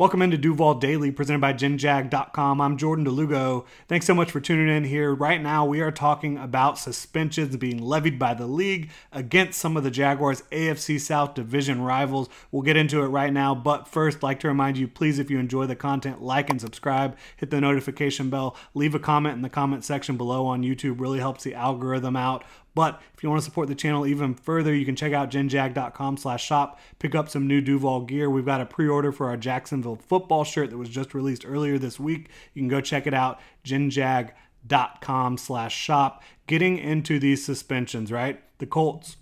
Welcome into Duval Daily, presented by GenJag.com. I'm Jordan de Lugo. Thanks so much for tuning in here. Right now, we are talking about suspensions being levied by the league against some of the Jaguars' AFC South division rivals. We'll get into it right now, but first, like to remind you, please, if you enjoy the content, like and subscribe, hit the notification bell, leave a comment in the comment section below on YouTube. Really helps the algorithm out. But if you want to support the channel even further, you can check out genjag.com slash shop, pick up some new Duval gear. We've got a pre-order for our Jacksonville football shirt that was just released earlier this week. You can go check it out, genjag.com slash shop. Getting into these suspensions, right? The Colts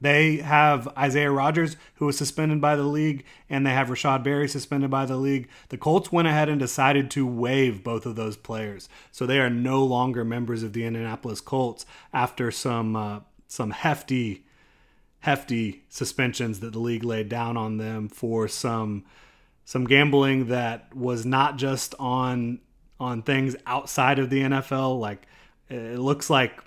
they have Isaiah Rodgers, who was suspended by the league, and they have Rashod Berry suspended by the league. The Colts went ahead and decided to waive both of those players, so they are no longer members of the Indianapolis Colts after some uh, some hefty, hefty suspensions that the league laid down on them for some some gambling that was not just on on things outside of the NFL. Like it looks like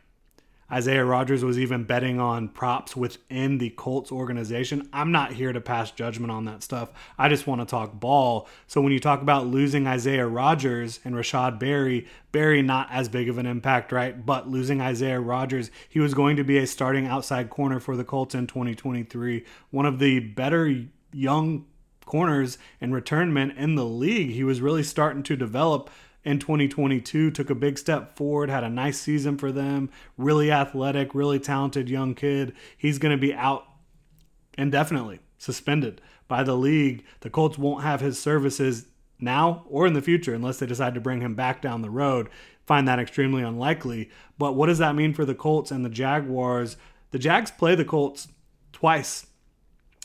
Isaiah Rodgers was even betting on props within the Colts organization. I'm not here to pass judgment on that stuff. I just want to talk ball. So when you talk about losing Isaiah Rodgers and Rashod Berry, Berry not as big of an impact, right? But losing Isaiah Rodgers, he was going to be a starting outside corner for the Colts in 2023. One of the better young corners and return men in the league. He was really starting to develop in 2022, took a big step forward, had a nice season for them. Really athletic, really talented young kid. He's going to be out indefinitely, suspended by the league. The Colts won't have his services now or in the future unless they decide to bring him back down the road. Find that extremely unlikely. But what does that mean for the Colts and the Jaguars? The Jags play the Colts twice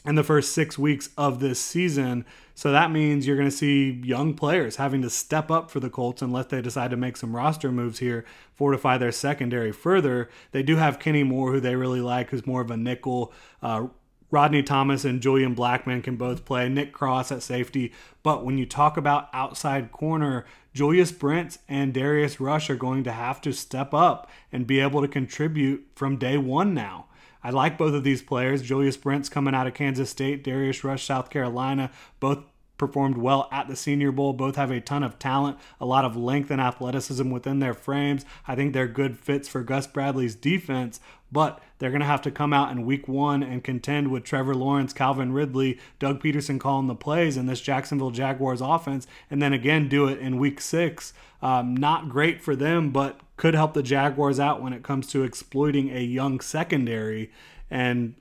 in the first six weeks of this season. So that means you're going to see young players having to step up for the Colts unless they decide to make some roster moves here, fortify their secondary further. They do have Kenny Moore, who they really like, who's more of a nickel. Uh, Rodney Thomas and Julian Blackmon can both play. Nick Cross at safety. But when you talk about outside corner, Julius Brents and Darius Rush are going to have to step up and be able to contribute from day one now. I like both of these players. Julius Brents coming out of Kansas State, Darius Rush, South Carolina, both performed well at the Senior Bowl. Both have a ton of talent, a lot of length and athleticism within their frames. I think they're good fits for Gus Bradley's defense, but they're going to have to come out in week one and contend with Trevor Lawrence, Calvin Ridley, Doug Pederson calling the plays in this Jacksonville Jaguars offense, and then again do it in week six. Um, not great for them, but could help the Jaguars out when it comes to exploiting a young secondary. And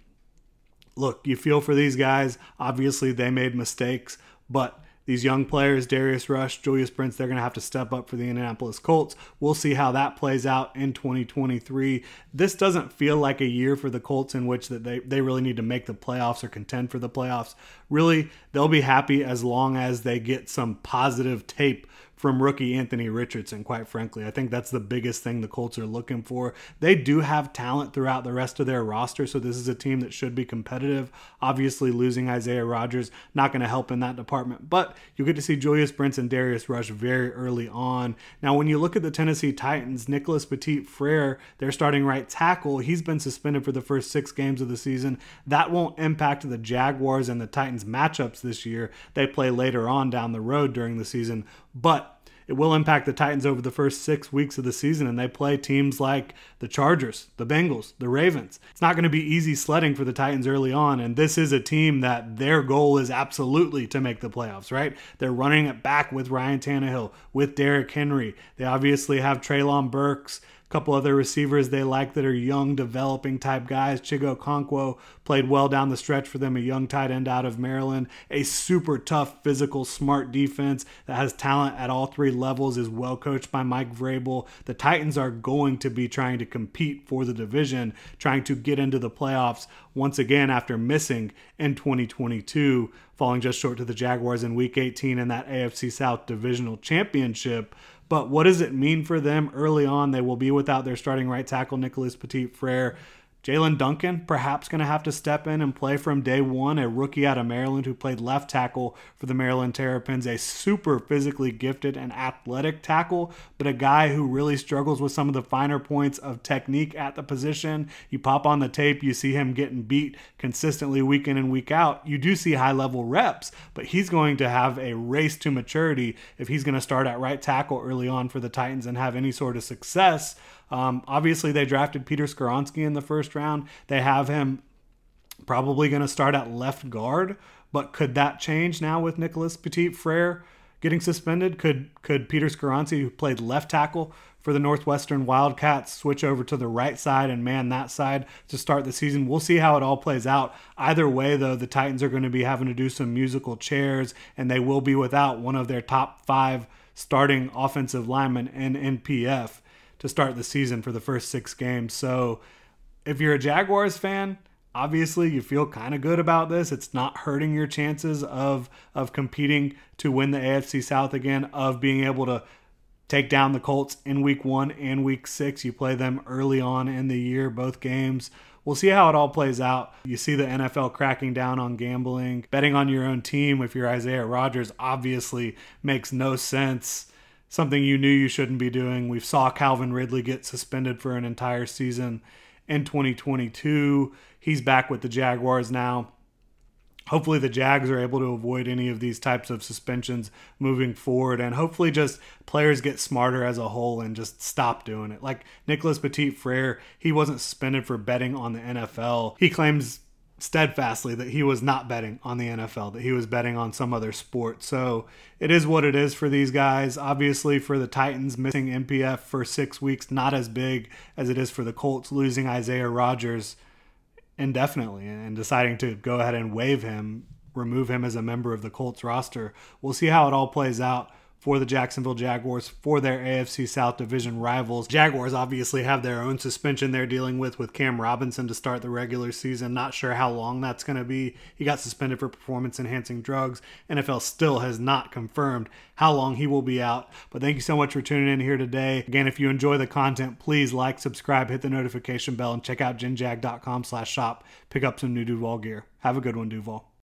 look, you feel for these guys. Obviously, they made mistakes, but these young players, Darius Rush, Julius Brents, they're going to have to step up for the Indianapolis Colts. We'll see how that plays out in 2023. This doesn't feel like a year for the Colts in which that they, they really need to make the playoffs or contend for the playoffs. Really, they'll be happy as long as they get some positive tape from rookie Anthony Richardson, quite frankly. I think that's the biggest thing the Colts are looking for. They do have talent throughout the rest of their roster, so this is a team that should be competitive. Obviously, losing Isaiah Rodgers not going to help in that department, but you get to see Julius Brents and Darius Rush very early on. Now, when you look at the Tennessee Titans, Nicholas Petit Frere, their starting right tackle, he's been suspended for the first six games of the season. That won't impact the Jaguars and the Titans matchups this year. They play later on down the road during the season, but it will impact the Titans over the first six weeks of the season, and they play teams like the Chargers, the Bengals, the Ravens. It's not going to be easy sledding for the Titans early on, and this is a team that their goal is absolutely to make the playoffs, right? They're running it back with Ryan Tannehill, with Derrick Henry. They obviously have Treylon Burks couple other receivers they like that are young, developing type guys. Chigo Okonkwo played well down the stretch for them, a young tight end out of Maryland. A super tough, physical, smart defense that has talent at all three levels, is well coached by Mike Vrabel. The Titans are going to be trying to compete for the division, trying to get into the playoffs once again after missing in 2022, falling just short to the Jaguars in Week 18 in that AFC South Divisional Championship. But what does it mean for them early on? They will be without their starting right tackle, Nicholas Petit Frere. Jaelyn Duncan perhaps going to have to step in and play from day one, a rookie out of Maryland who played left tackle for the Maryland Terrapins, a super physically gifted and athletic tackle, but a guy who really struggles with some of the finer points of technique at the position. You pop on the tape, you see him getting beat consistently week in and week out. You do see high level reps, but he's going to have a race to maturity if he's going to start at right tackle early on for the Titans and have any sort of success. Um, obviously, they drafted Peter Skoronski in the first round. They have him probably going to start at left guard, but could that change now with Nicholas Petit Frere getting suspended? Could could Peter Skoronski, who played left tackle for the Northwestern Wildcats, switch over to the right side and man that side to start the season? We'll see how it all plays out. Either way, though, the Titans are going to be having to do some musical chairs, and they will be without one of their top five starting offensive linemen in NPF to start the season for the first six games. So if you're a Jaguars fan, obviously you feel kind of good about this. It's not hurting your chances of of competing to win the AFC South again, of being able to take down the Colts in week 1 and week 6. You play them early on in the year both games. We'll see how it all plays out. You see the NFL cracking down on gambling. Betting on your own team if you're Isaiah Rodgers obviously makes no sense something you knew you shouldn't be doing. We saw Calvin Ridley get suspended for an entire season in 2022. He's back with the Jaguars now. Hopefully, the Jags are able to avoid any of these types of suspensions moving forward, and hopefully, just players get smarter as a whole and just stop doing it. Like Nicholas Petit Frere, he wasn't suspended for betting on the NFL. He claims steadfastly that he was not betting on the NFL, that he was betting on some other sport. So it is what it is for these guys. Obviously, for the Titans, missing NPF for six weeks, not as big as it is for the Colts losing Isaiah Rodgers indefinitely and deciding to go ahead and waive him, remove him as a member of the Colts roster. We'll see how it all plays out for the Jacksonville Jaguars for their AFC South division rivals. Jaguars obviously have their own suspension they're dealing with with Cam Robinson to start the regular season. Not sure how long that's going to be. He got suspended for performance enhancing drugs. NFL still has not confirmed how long he will be out. But thank you so much for tuning in here today. Again, if you enjoy the content, please like, subscribe, hit the notification bell, and check out genjag.com slash shop. Pick up some new Duval gear. Have a good one, Duval.